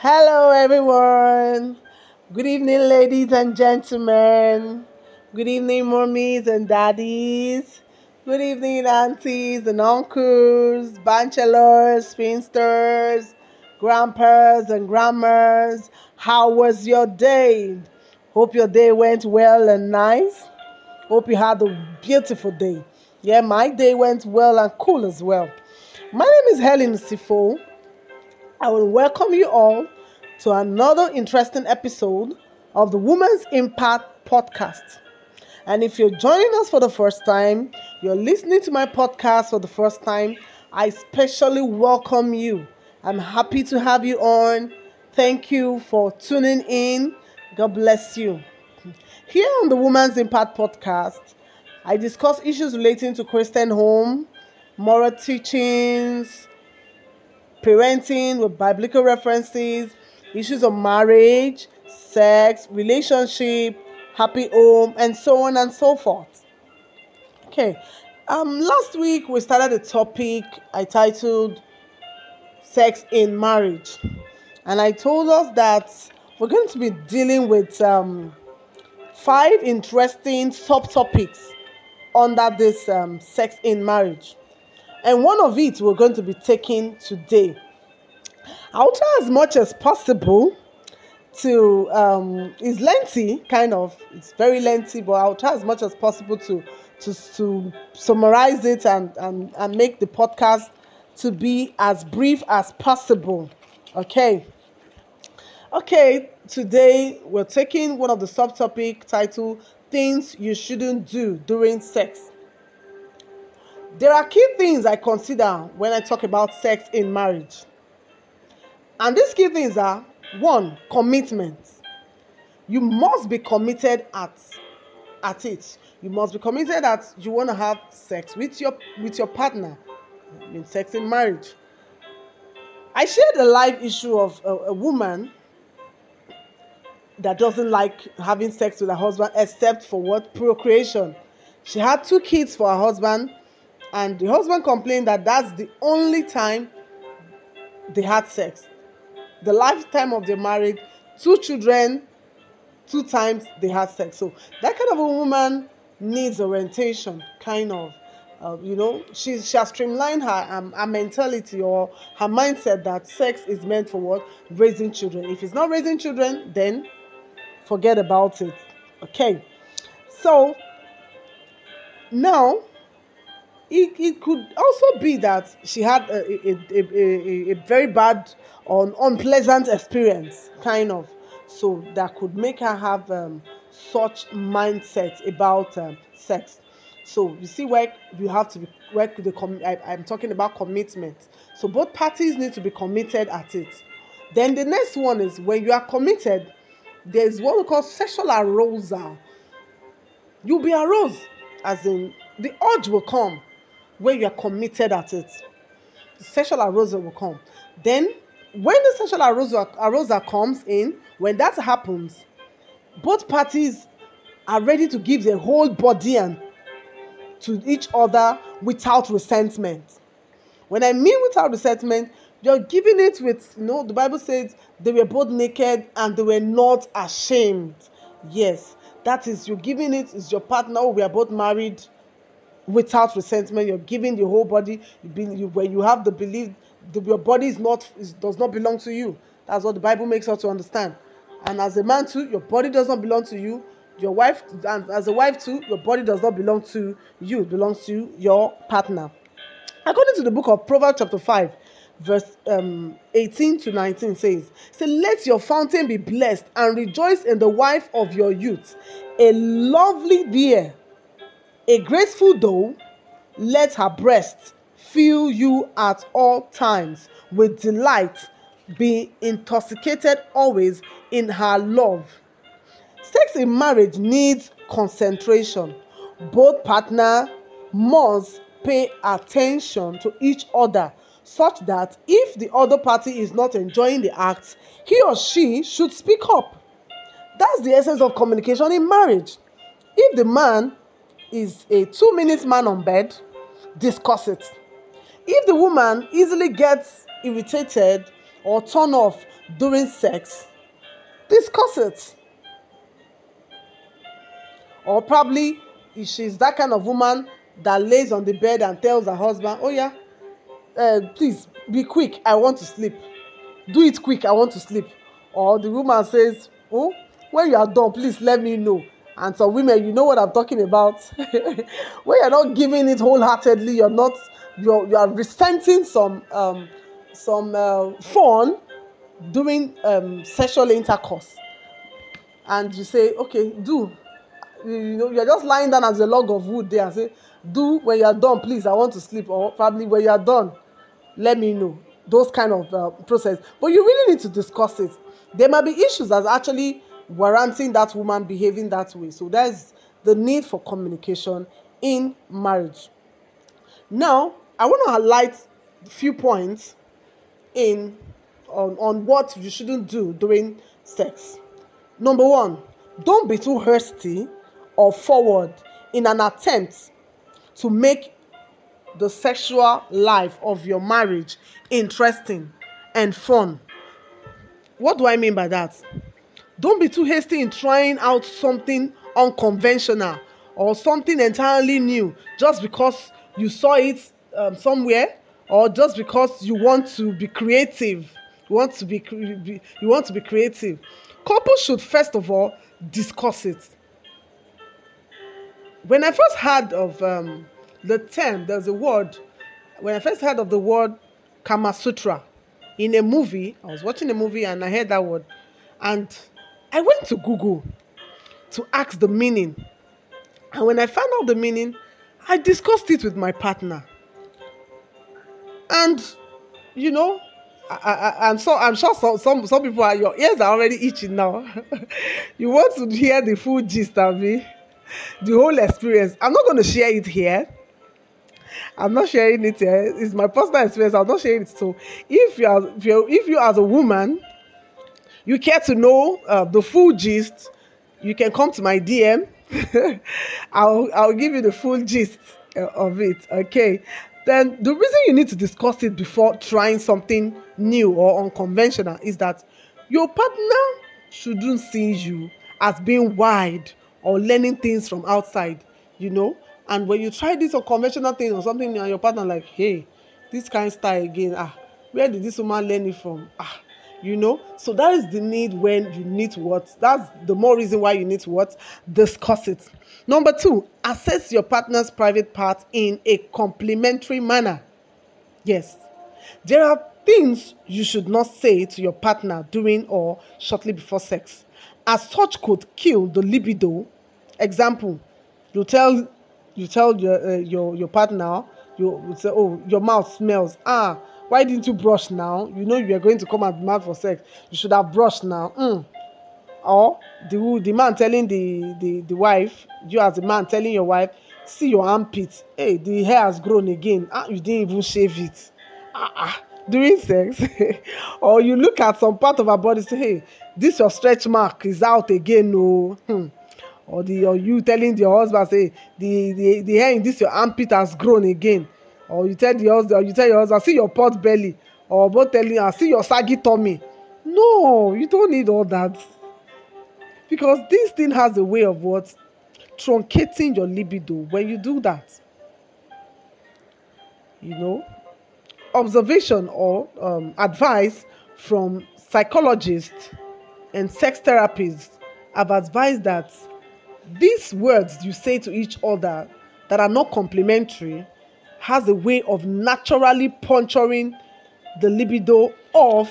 Hello, everyone. Good evening, ladies and gentlemen. Good evening, mummies and daddies. Good evening, aunties and uncles, bachelors, spinsters, grandpas and grandmas. How was your day? Hope your day went well and nice. Hope you had a beautiful day. Yeah, my day went well and cool as well. My name is Helen Usifo. I will welcome you all to another interesting episode of the Women's Impact Podcast. And if you're joining us for the first time, you're listening to my podcast for the first time, I especially welcome you. I'm happy to have you on. Thank you for tuning in. God bless you. Here on the Women's Impact Podcast, I discuss issues relating to Christian home, moral teachings, parenting with biblical references, issues of marriage, sex, relationship, happy home, and so on and so forth. Okay, um, last week we started a topic I titled Sex in Marriage, and I told us that we're going to be dealing with um, five interesting subtopics under this um, sex in marriage and one of it we're going to be taking today. I'll try as much as possible to um it's lengthy kind of it's very lengthy but i'll try as much as possible to to to summarize it and and, and make the podcast to be as brief as possible. Okay. Okay today we're taking one of the subtopic titled things you shouldn't do during sex there are key things I consider when I talk about sex in marriage. And these key things are one, commitment. You must be committed at at it. You must be committed that you want to have sex with your with your partner in sex in marriage. I shared a live issue of a, a woman that doesn't like having sex with her husband except for what procreation. She had two kids for her husband and the husband complained that that's the only time they had sex. The lifetime of their marriage two children two times they had sex. So that kind of a woman needs orientation kind of. Uh, you know she's she has streamlined her um, her mentality or her mindset that sex is meant for what? Raising children. If it's not raising children then forget about it. Okay. So now it, it could also be that she had a, a, a, a, very bad or unpleasant experience, kind of. So that could make her have um, such mindset about um, sex. So you see where you have to be work with the com- I, I'm talking about commitment. So both parties need to be committed at it. Then the next one is when you are committed, there's what we call sexual arousal. You'll be aroused, as in the urge will come when you are committed at it. The sexual arousal will come. Then, when the sexual arousal, arousal comes in, when that happens, both parties are ready to give their whole body and to each other without resentment. When I mean without resentment, you're giving it with, you know, the Bible says they were both naked and they were not ashamed. Yes, that is, you're giving it, is your partner, we are both married, without resentment. You're giving the whole body. When you have the belief, your body is not is, does not belong to you. That's what the Bible makes us to understand. And as a man too, your body does not belong to you. Your wife, and as a wife too, your body does not belong to you. It belongs to your partner. According to the book of Proverbs chapter five, verse um, 18 to 19 says, Say, let your fountain be blessed and rejoice in the wife of your youth, a lovely deer a graceful doe, let her breast fill you at all times with delight, be intoxicated always in her love. Sex in marriage needs concentration. Both partner must pay attention to each other such that if the other party is not enjoying the act, he or she should speak up. That's the essence of communication in marriage. If the man is a two minutes man on bed, discuss it. If the woman easily gets irritated or turn off during sex, discuss it. Or probably if she's that kind of woman that lays on the bed and tells her husband, Oh, yeah, uh, please be quick, I want to sleep. Do it quick, I want to sleep. Or the woman says, Oh, when you are done, please let me know. And some women, you know what I'm talking about. when you're not giving it wholeheartedly, you're not, you're, you are resenting some, um, some uh, fun doing um, sexual intercourse. And you say, okay, do. You know, you're just lying down as a log of wood there and say, do when you're done, please, I want to sleep. Or probably when you're done, let me know. Those kind of uh, process. But you really need to discuss it. There might be issues that's actually warranting that woman behaving that way. So there's the need for communication in marriage. Now, I want to highlight a few points in on, on what you shouldn't do during sex. Number one, don't be too hasty or forward in an attempt to make the sexual life of your marriage interesting and fun. What do I mean by that? Don't be too hasty in trying out something unconventional or something entirely new just because you saw it um, somewhere or just because you want to be creative. You want to be, be you want to be creative. Couples should first of all discuss it. When I first heard of um, the term, there's a word. When I first heard of the word Kama Sutra in a movie, I was watching a movie and I heard that word, and I went to Google to ask the meaning. And when I found out the meaning, I discussed it with my partner. And, you know, I, am so I'm sure some, some some people are your ears are already itching now. you want to hear the full gist of me, the whole experience. I'm not going to share it here. I'm not sharing it here. It's my personal experience. I'm not sharing it. So if you are if you if you as a woman you care to know uh, the full gist, you can come to my DM. I'll I'll give you the full gist uh, of it. Okay. Then the reason you need to discuss it before trying something new or unconventional is that your partner shouldn't see you as being wide or learning things from outside, you know. And when you try this unconventional thing or something, and your partner like, hey, this kind of style again, ah, where did this woman learn it from? Ah, you know? So that is the need when you need to what that's the more reason why you need to what discuss it. Number two assess your partner's private part in a complimentary manner. Yes. There are things you should not say to your partner during or shortly before sex. As such could kill the libido. Example you tell you tell your uh, your your partner you say oh your mouth smells. Ah why didn't you brush now? You know you are going to come out mad for sex. You should have brushed now. Mm. Or the the man telling the, the the wife, you as a man telling your wife, see your armpit. Hey, the hair has grown again. Ah, you didn't even shave it. Ah, ah. During sex, or you look at some part of her body, say, hey, this your stretch mark is out again. No. Oh. Hmm. Or the or you telling your husband, say, the, the, the hair in this your armpit has grown again or you tell the husband or you tell your husband I see your pot belly. Or both telling her see your saggy tummy. No you don't need all that. Because this thing has a way of what? Truncating your libido when you do that. You know? Observation or um, advice from psychologists and sex therapists have advised that these words you say to each other that are not complimentary has a way of naturally puncturing the libido of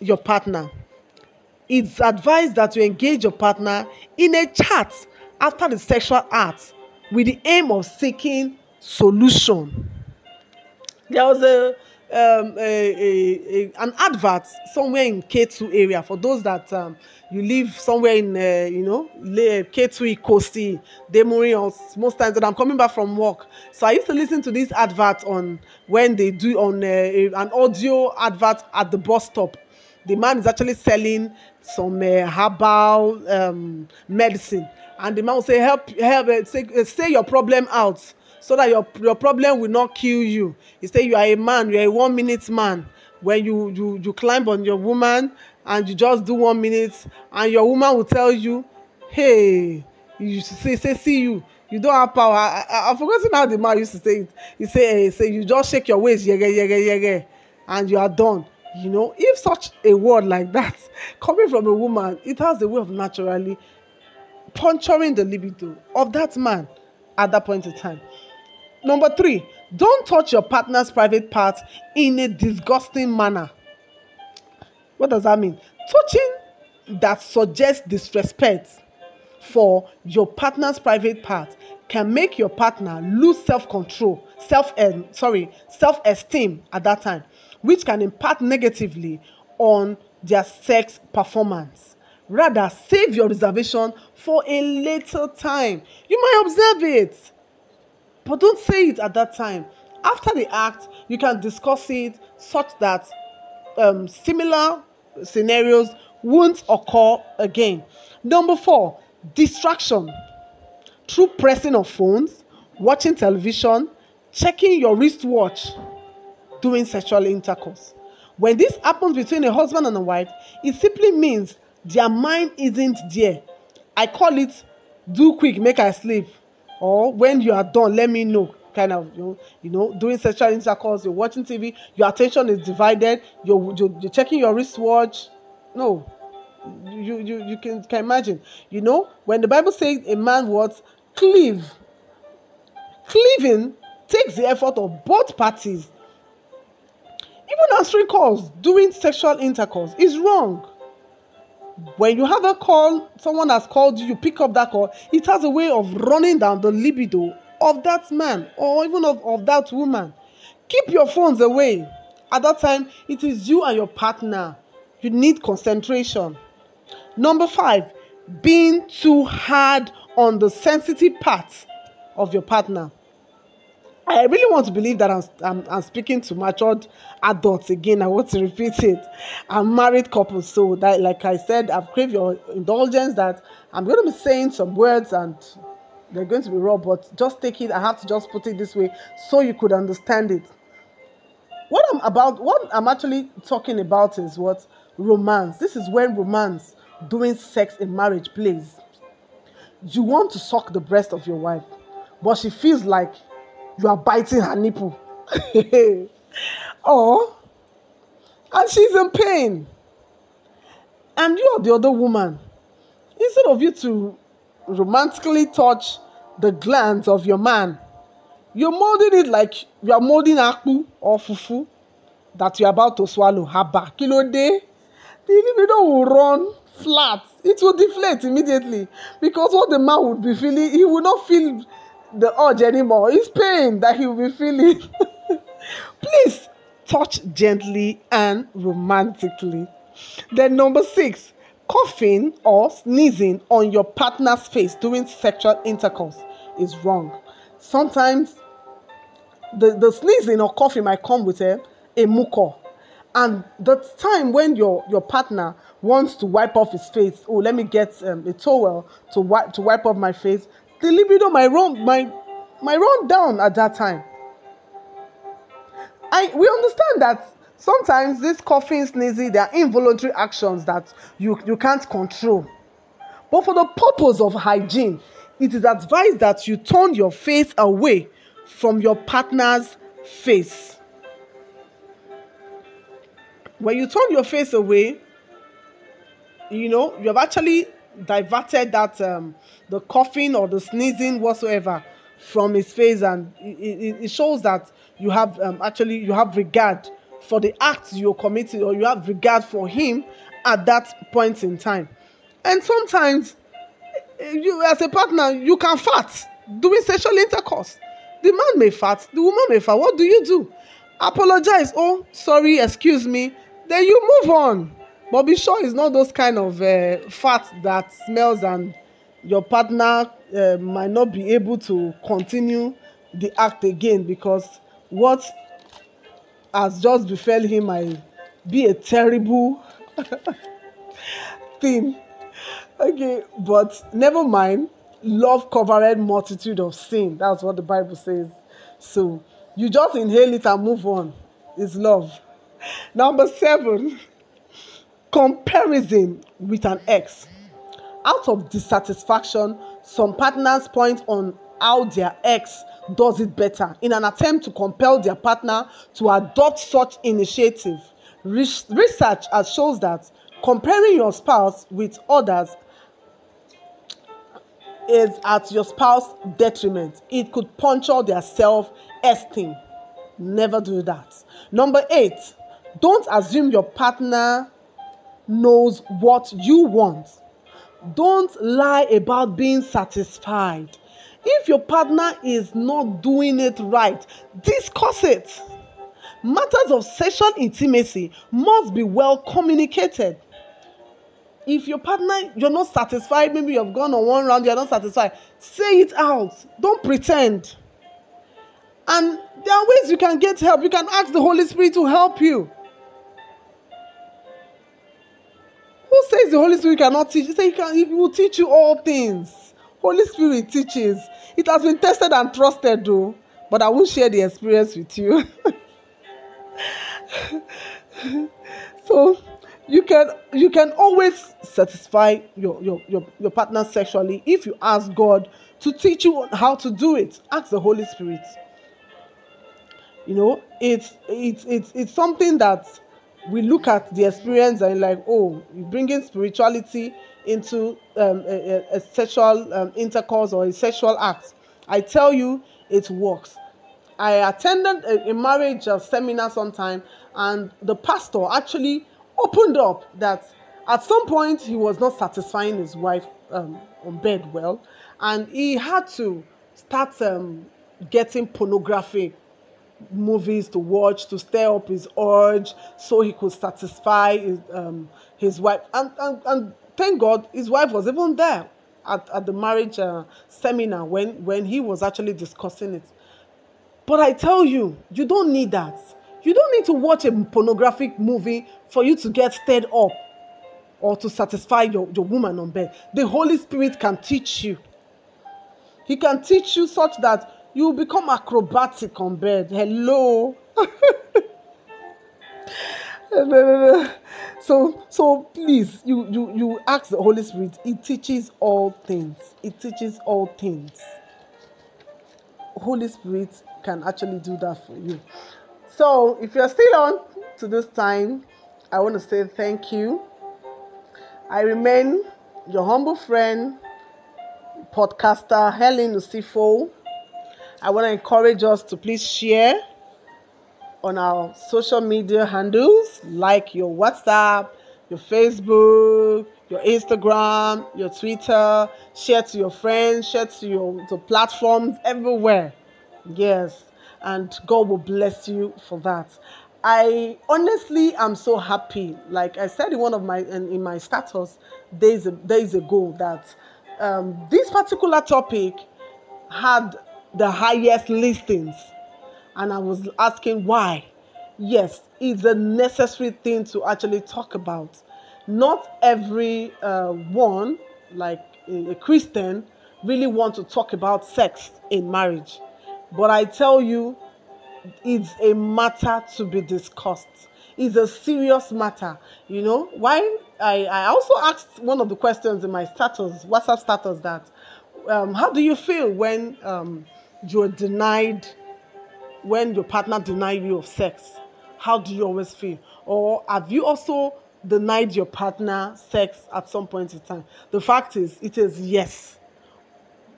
your partner. It's advised that you engage your partner in a chat after the sexual act with the aim of seeking solution. There was a um, a, a, a, an advert somewhere in Ketu area for those that um, you live somewhere in uh, you know Ketu Ikosi, Demuri, or most times that I'm coming back from work. So I used to listen to this advert on when they do on uh, an audio advert at the bus stop. The man is actually selling some uh, herbal um, medicine, and the man will say, "Help, help, uh, say, uh, say your problem out." So that your, your problem will not kill you. He say You are a man, you are a one minute man. when you you you climb on your woman and you just do one minute and your woman will tell you hey you say say see you. You don't have power i i i forgotten how the man used to say it. He say hey say you just shake your waist yege yege yege and you are done. You know if such a word like that coming from a woman it has a way of naturally puncturing the libido of that man at that point in time number three don't touch your partner's private part in a disgusting manner. What does that mean? Touching that suggests disrespect for your partner's private part can make your partner lose self-control self um, sorry self-esteem at that time which can impact negatively on their sex performance. Rather save your reservation for a later time. You might observe it but don't say it at that time after the act you can discuss it such that um, similar scenarios won't occur again number four distraction through pressing of phones, watching television, checking your wristwatch during sexual intercourse. When this happens between a husband and a wife, it simply means their mind isn't there. I call it do quick, make I sleep. Or when you are done, let me know. Kind of, you know, you know doing sexual intercourse, you're watching TV, your attention is divided, you're, you're, you're checking your wristwatch. No, you you you can can imagine. You know when the bible says a man what? Cleave. Cleaving takes the effort of both parties. Even answering calls during sexual intercourse is wrong when you have a call someone has called you you pick up that call it has a way of running down the libido of that man or even of, of that woman. Keep your phones away. At that time it is you and your partner. You need concentration. Number five, being too hard on the sensitive parts of your partner. I really want to believe that I'm, I'm, I'm, speaking to matured adults again. I want to repeat it. I'm married couple, so that, like I said, I've craved your indulgence that I'm going to be saying some words and they're going to be raw, but just take it. I have to just put it this way so you could understand it. What I'm about, what I'm actually talking about is what romance. This is when romance doing sex in marriage plays. You want to suck the breast of your wife, but she feels like you are biting her nipple. or, and she's in pain. And you are the other woman. Instead of you to romantically touch the glands of your man, you're molding it like you are molding akpu or fufu that you're about to swallow. Haba, kilo day. The libido will run flat it will deflate immediately because what the man would be feeling he will not feel the urge anymore. It's pain that he will be feeling. Please touch gently and romantically. Then number six coughing or sneezing on your partner's face during sexual intercourse is wrong. Sometimes the, the sneezing or coughing might come with a, a mucor. And the time when your your partner wants to wipe off his face oh let me get um, a towel to wipe to wipe off my face the libido might run my my run down at that time. I we understand that sometimes this coughing sneezing they are involuntary actions that you you can't control. But for the purpose of hygiene it is advised that you turn your face away from your partner's face. When you turn your face away, you know, you have actually diverted that um, the coughing or the sneezing whatsoever from his face, and it, it shows that you have um, actually you have regard for the act you're committing, or you have regard for him at that point in time. And sometimes, you as a partner, you can fart doing sexual intercourse. The man may fart, the woman may fart. What do you do? Apologize. Oh, sorry, excuse me then you move on but be sure it's not those kind of uh, fat that smells and your partner uh, might not be able to continue the act again because what has just befell him might be a terrible thing. Okay but never mind. Love covered multitude of sin. That's what the bible says. So you just inhale it and move on. It's love. Number seven, comparison with an ex. Out of dissatisfaction, some partners point on how their ex does it better in an attempt to compel their partner to adopt such initiative. Research has shows that comparing your spouse with others is at your spouse's detriment. It could puncture their self-esteem. Never do that. Number eight, don't assume your partner knows what you want. Don't lie about being satisfied. If your partner is not doing it right, discuss it. Matters of sexual intimacy must be well communicated. If your partner, you're not satisfied, maybe you've gone on one round, you're not satisfied, say it out. Don't pretend. And there are ways you can get help. You can ask the Holy Spirit to help you. Says the Holy Spirit cannot teach? He said he, can, he will teach you all things. Holy Spirit teaches. It has been tested and trusted, though. But I won't share the experience with you. so you can you can always satisfy your, your, your, your partner sexually if you ask God to teach you how to do it. Ask the Holy Spirit. You know, it's it's it's it's something that we look at the experience and like, oh, bringing spirituality into um, a, a, sexual um, intercourse or a sexual act. I tell you, it works. I attended a, a marriage seminar sometime, and the pastor actually opened up that at some point he was not satisfying his wife um, on bed well, and he had to start um, getting pornography movies to watch to stir up his urge so he could satisfy his, um, his wife. And, and, and thank God his wife was even there at, at the marriage uh, seminar when, when he was actually discussing it. But I tell you, you don't need that. You don't need to watch a pornographic movie for you to get stirred up or to satisfy your, your woman on bed. The Holy Spirit can teach you. He can teach you such that you become acrobatic on bed. Hello. so so please you you you ask the holy spirit. It teaches all things. It teaches all things. Holy spirit can actually do that for you. So if you're still on to this time i want to say thank you. I remain your humble friend podcaster helen usifo I want to encourage us to please share on our social media handles like your WhatsApp, your Facebook, your Instagram, your Twitter. Share to your friends, share to your to platforms everywhere. Yes, and God will bless you for that. I honestly am so happy. Like I said in one of my in, in my status days days ago that um, this particular topic had the highest listings. And I was asking why. Yes, it's a necessary thing to actually talk about. Not every uh, one, like a Christian, really want to talk about sex in marriage. But I tell you, it's a matter to be discussed. It's a serious matter. You know, why I, I also asked one of the questions in my status, WhatsApp status, that um, how do you feel when um, you're denied when your partner denied you of sex how do you always feel? Or have you also denied your partner sex at some point in time? The fact is it is yes.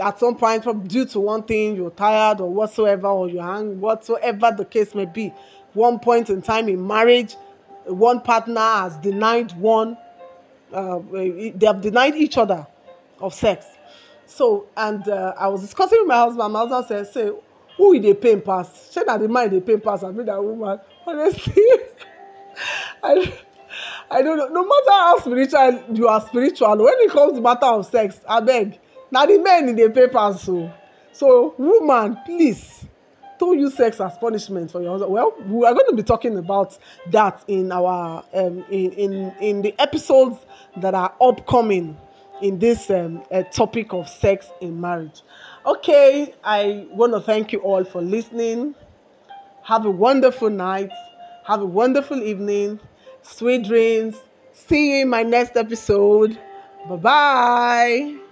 At some point due to one thing you're tired or whatsoever or you're hungry whatsoever the case may be one point in time in marriage one partner has denied one uh, they have denied each other of sex so and uh, i was discussing with my husband my husband said say who e dey pain pass? Shey na the man dey pain pass abi na woman. Honestly i i don't know. No matter how spiritual you are spiritual when it comes to matter of sex abeg na the men e dey pay pass o so woman please don't use sex as punishment for your husband. Well we are going to be talking about that in our um in in in the episodes that are upcoming in this um, uh, topic of sex in marriage. Okay, I want to thank you all for listening. Have a wonderful night. Have a wonderful evening. Sweet dreams. See you in my next episode. Bye bye.